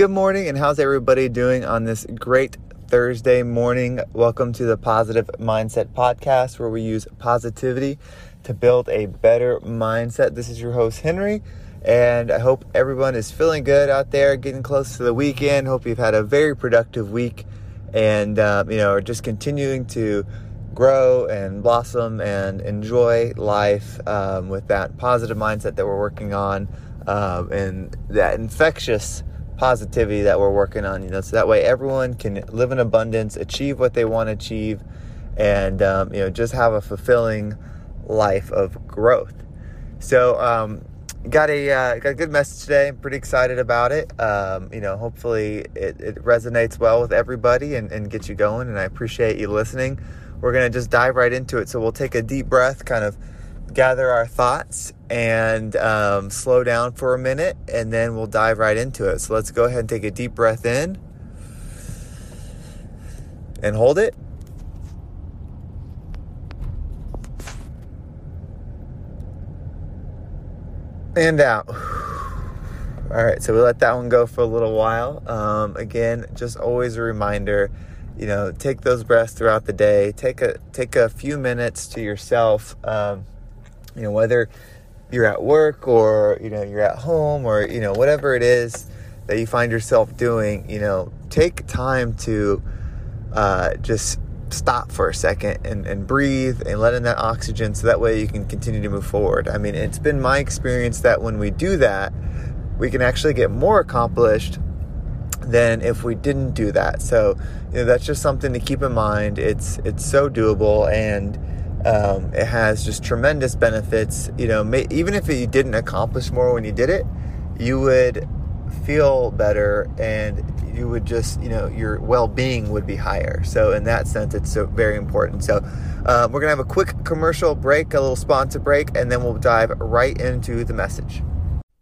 Good morning, and how's everybody doing on this great Thursday morning? Welcome to the Positive Mindset Podcast, where we use positivity to build a better mindset. This is your host, Henry, and I hope everyone is feeling good out there, getting close to the weekend. Hope you've had a very productive week and, um, you know, are just continuing to grow and blossom and enjoy life um, with that positive mindset that we're working on um, and that infectious positivity that we're working on. You know, so that way everyone can live in abundance, achieve what they want to achieve, and um, you know just have a fulfilling life of growth. So, um, got a uh, got a good message today. I'm pretty excited about it. Um, you know, hopefully it, it resonates well with everybody and, and gets you going. And I appreciate you listening. We're gonna just dive right into it. So we'll take a deep breath, kind of gather our thoughts and um, slow down for a minute, and then we'll dive right into it. So let's go ahead and take a deep breath in and hold it. And out. All right, so we let that one go for a little while. Um, again, just always a reminder you know take those breaths throughout the day take a take a few minutes to yourself um, you know whether you're at work or you know you're at home or you know whatever it is that you find yourself doing you know take time to uh, just stop for a second and, and breathe and let in that oxygen so that way you can continue to move forward. I mean it's been my experience that when we do that we can actually get more accomplished than if we didn't do that. So you know that's just something to keep in mind. It's it's so doable and um, it has just tremendous benefits. You know, may, even if you didn't accomplish more when you did it, you would feel better and you would just, you know, your well being would be higher. So, in that sense, it's so very important. So, um, we're going to have a quick commercial break, a little sponsor break, and then we'll dive right into the message.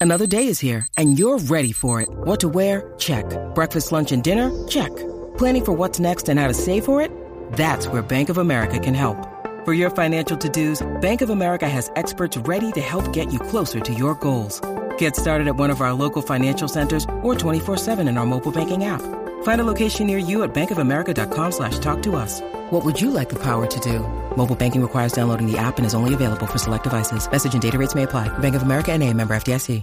Another day is here and you're ready for it. What to wear? Check. Breakfast, lunch, and dinner? Check. Planning for what's next and how to save for it? That's where Bank of America can help. For your financial to-dos, Bank of America has experts ready to help get you closer to your goals. Get started at one of our local financial centers or 24-7 in our mobile banking app. Find a location near you at bankofamerica.com slash talk to us. What would you like the power to do? Mobile banking requires downloading the app and is only available for select devices. Message and data rates may apply. Bank of America and a member FDIC.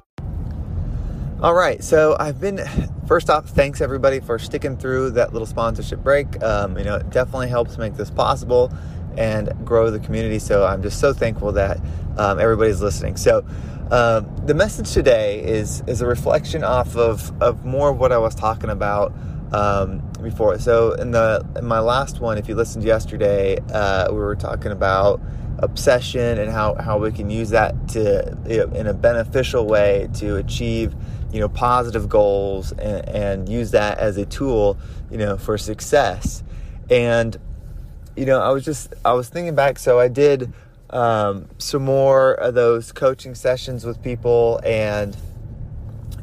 All right, so I've been first off, thanks everybody for sticking through that little sponsorship break. Um, you know, it definitely helps make this possible and grow the community. So I'm just so thankful that um, everybody's listening. So um, the message today is is a reflection off of of more of what I was talking about um, before. So in the in my last one, if you listened yesterday, uh, we were talking about obsession and how how we can use that to you know, in a beneficial way to achieve you know positive goals and, and use that as a tool you know for success and you know, I was just I was thinking back. So I did um, some more of those coaching sessions with people, and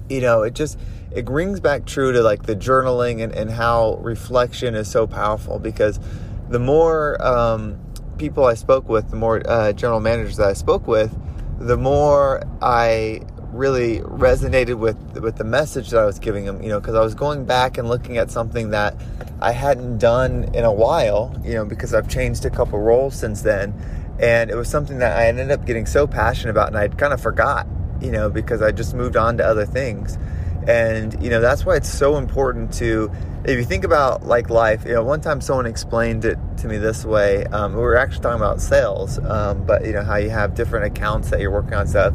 you know, it just it rings back true to like the journaling and, and how reflection is so powerful because the more um, people I spoke with, the more uh, general managers that I spoke with, the more I really resonated with with the message that I was giving them. You know, because I was going back and looking at something that I hadn't done in a while. You know, because I've changed a couple roles since then, and it was something that I ended up getting so passionate about, and I'd kind of forgot. You know, because I just moved on to other things, and you know that's why it's so important to. If you think about like life, you know, one time someone explained it to me this way. Um, we were actually talking about sales, um, but you know how you have different accounts that you're working on stuff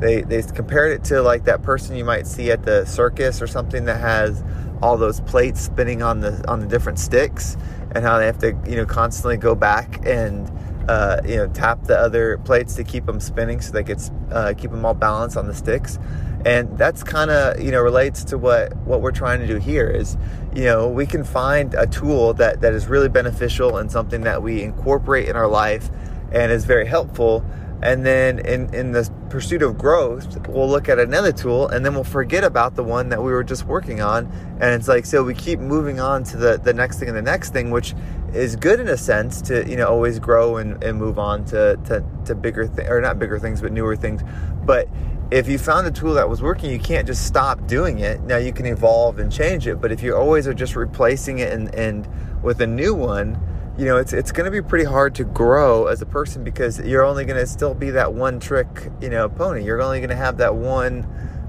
they they compared it to like that person you might see at the circus or something that has all those plates spinning on the on the different sticks and how they have to you know constantly go back and uh, you know tap the other plates to keep them spinning so they could uh, keep them all balanced on the sticks. And that's kind of you know relates to what what we're trying to do here is you know we can find a tool that that is really beneficial and something that we incorporate in our life and is very helpful and then in, in the pursuit of growth, we'll look at another tool and then we'll forget about the one that we were just working on. And it's like, so we keep moving on to the, the next thing and the next thing, which is good in a sense to, you know, always grow and, and move on to, to, to bigger things, or not bigger things, but newer things. But if you found a tool that was working, you can't just stop doing it. Now you can evolve and change it, but if you always are just replacing it and, and with a new one, you know, it's it's going to be pretty hard to grow as a person because you're only going to still be that one trick, you know, pony. You're only going to have that one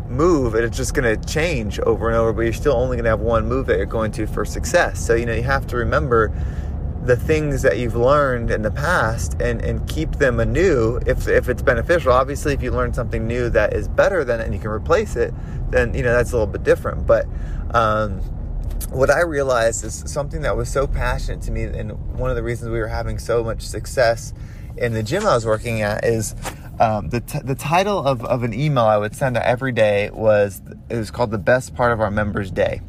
move and it's just going to change over and over, but you're still only going to have one move that you're going to for success. So, you know, you have to remember the things that you've learned in the past and, and keep them anew if, if it's beneficial. Obviously, if you learn something new that is better than it and you can replace it, then, you know, that's a little bit different. But, um, what I realized is something that was so passionate to me, and one of the reasons we were having so much success in the gym I was working at is um, the, t- the title of, of an email I would send out every day was it was called the best part of our members day.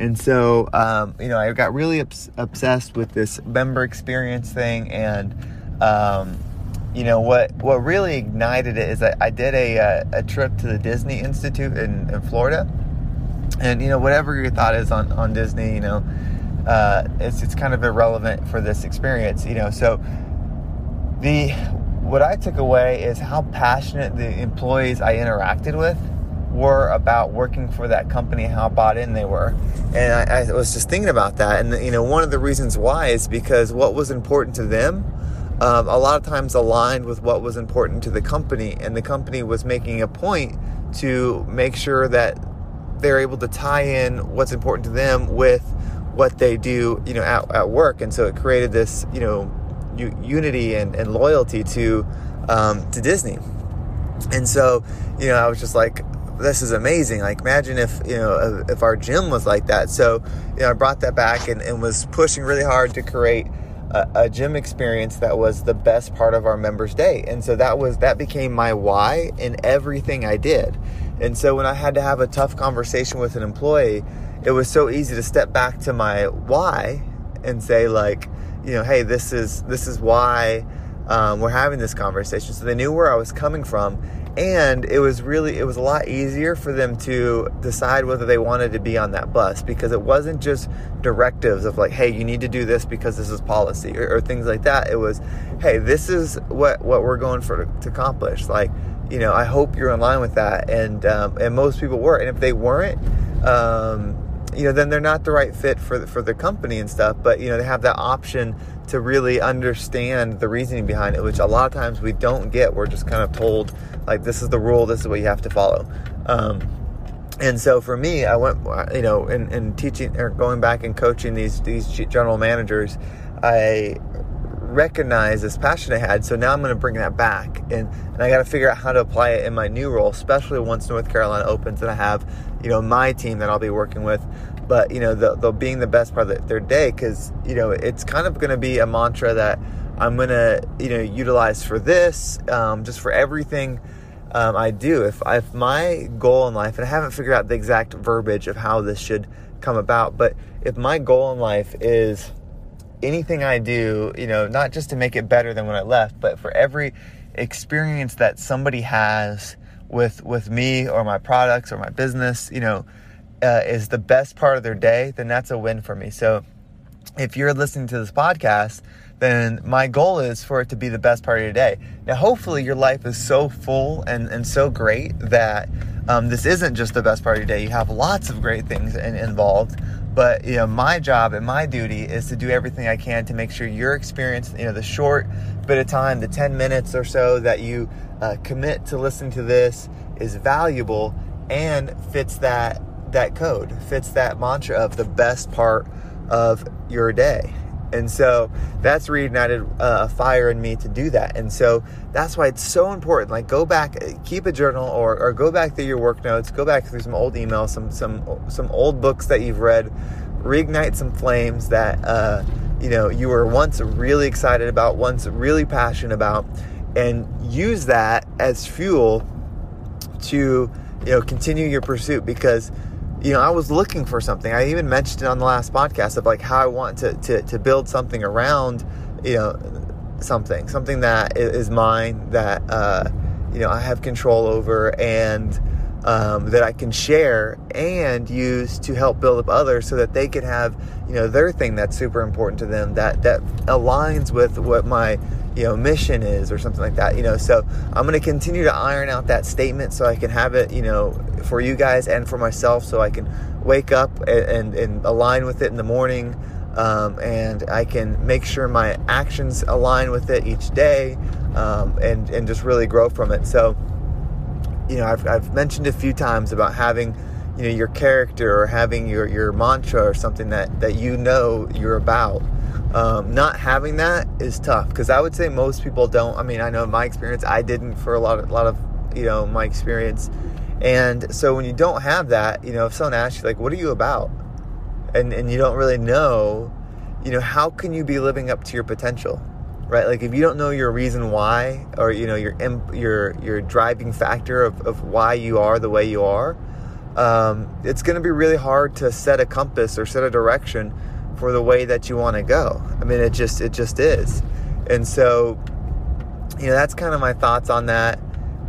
And so, um, you know, I got really obs- obsessed with this member experience thing. And, um, you know, what, what really ignited it is that I did a, uh, a trip to the Disney Institute in, in Florida. And, you know, whatever your thought is on, on Disney, you know, uh, it's, it's kind of irrelevant for this experience, you know. So, the what I took away is how passionate the employees I interacted with were about working for that company, how bought in they were. And I, I, was just thinking about that. And, you know, one of the reasons why is because what was important to them um, a lot of times aligned with what was important to the company. And the company was making a point to make sure that they're able to tie in what's important to them with what they do, you know, at, at work. And so it created this, you know, unity and, and loyalty to um, to Disney. And so, you know, I was just like, this is amazing. Like, imagine if you know if our gym was like that. So, you know, I brought that back and, and was pushing really hard to create a, a, gym experience that was the best part of our members' day. And so that was that became my why in everything I did. And so when I had to have a tough conversation with an employee, it was so easy to step back to my why and say like, you know, hey, this is this is why um, we're having this conversation. So they knew where I was coming from, and it was really it was a lot easier for them to decide whether they wanted to be on that bus because it wasn't just directives of like, hey, you need to do this because this is policy or, or things like that. It was, hey, this is what what we're going for to, to accomplish. Like, you know, I hope you're in line with that, and um, and most people were, and if they weren't. Um, you know, then they're not the right fit for the, for the company and stuff. But you know, they have that option to really understand the reasoning behind it, which a lot of times we don't get. We're just kind of told like this is the rule, this is what you have to follow. Um, and so for me, I went, you know, in, in teaching or going back and coaching these these general managers, I recognize this passion I had. So now I'm going to bring that back, and and I got to figure out how to apply it in my new role, especially once North Carolina opens and I have, you know, my team that I'll be working with. But you know, the, the being the best part of their day, because you know, it's kind of going to be a mantra that I'm going to, you know, utilize for this, um, just for everything. Um, I do. If, if my goal in life, and I haven't figured out the exact verbiage of how this should come about, but if my goal in life is anything I do, you know, not just to make it better than when I left, but for every experience that somebody has with with me or my products or my business, you know, uh, is the best part of their day, then that's a win for me. So if you're listening to this podcast, then my goal is for it to be the best part of your day. Now, hopefully, your life is so full and, and so great that um, this isn't just the best part of your day. You have lots of great things in, involved. But you know, my job and my duty is to do everything I can to make sure your experience, you know, the short bit of time, the 10 minutes or so that you uh, commit to listen to this is valuable and fits that that code, fits that mantra of the best part of your day. And so that's reignited uh, a fire in me to do that. And so that's why it's so important. Like go back, keep a journal, or, or go back through your work notes, go back through some old emails, some some some old books that you've read, reignite some flames that uh, you know you were once really excited about, once really passionate about, and use that as fuel to you know continue your pursuit because you know, I was looking for something. I even mentioned it on the last podcast of like how I want to, to, to build something around, you know, something, something that is mine that, uh, you know, I have control over and um, that I can share and use to help build up others so that they can have, you know, their thing that's super important to them that, that aligns with what my, you know mission is or something like that you know so i'm going to continue to iron out that statement so i can have it you know for you guys and for myself so i can wake up and, and, and align with it in the morning um, and i can make sure my actions align with it each day um, and, and just really grow from it. So you know I've, I've mentioned a few times about having you know your character or having your, your mantra or something that, that you know you're about um, not having that is tough because I would say most people don't. I mean, I know my experience, I didn't for a lot of, lot of you know my experience, and so when you don't have that, you know, if someone asks you like, "What are you about?" and and you don't really know, you know, how can you be living up to your potential, right? Like if you don't know your reason why, or you know your your your driving factor of, of why you are the way you are, um, it's going to be really hard to set a compass or set a direction for the way that you want to go. I mean, it just it just is, and so you know that's kind of my thoughts on that.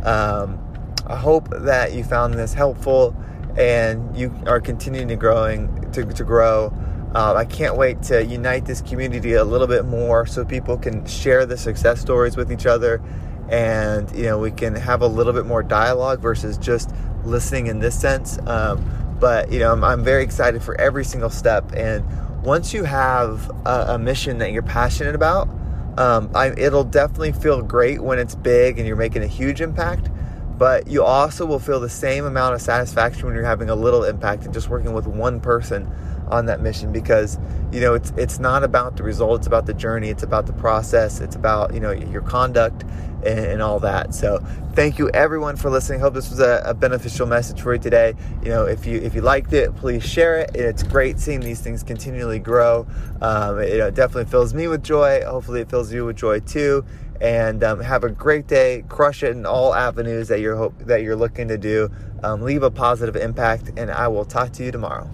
Um, I hope that you found this helpful and you are continuing to growing to, to grow. Uh, I can't wait to unite this community a little bit more so people can share the success stories with each other and you know we can have a little bit more dialogue versus just listening in this sense. Um, but you know I'm, I'm, very excited for every single step. And once you have a, a mission that you're passionate about, um, I, it'll definitely feel great when it's big and you're making a huge impact. But you also will feel the same amount of satisfaction when you're having a little impact and just working with one person on that mission because you know it's it's not about the result it's about the journey it's about the process it's about you know your conduct and, and all that. So thank you everyone for listening. Hope this was a, a, beneficial message for you today. You know if you if you liked it please share it. It's great seeing these things continually grow. Um, it, it definitely fills me with joy. Hopefully it fills you with joy too. And um, have a great day. Crush it in all avenues that you're hope that you're looking to do. Um, leave a positive impact, and I will talk to you tomorrow.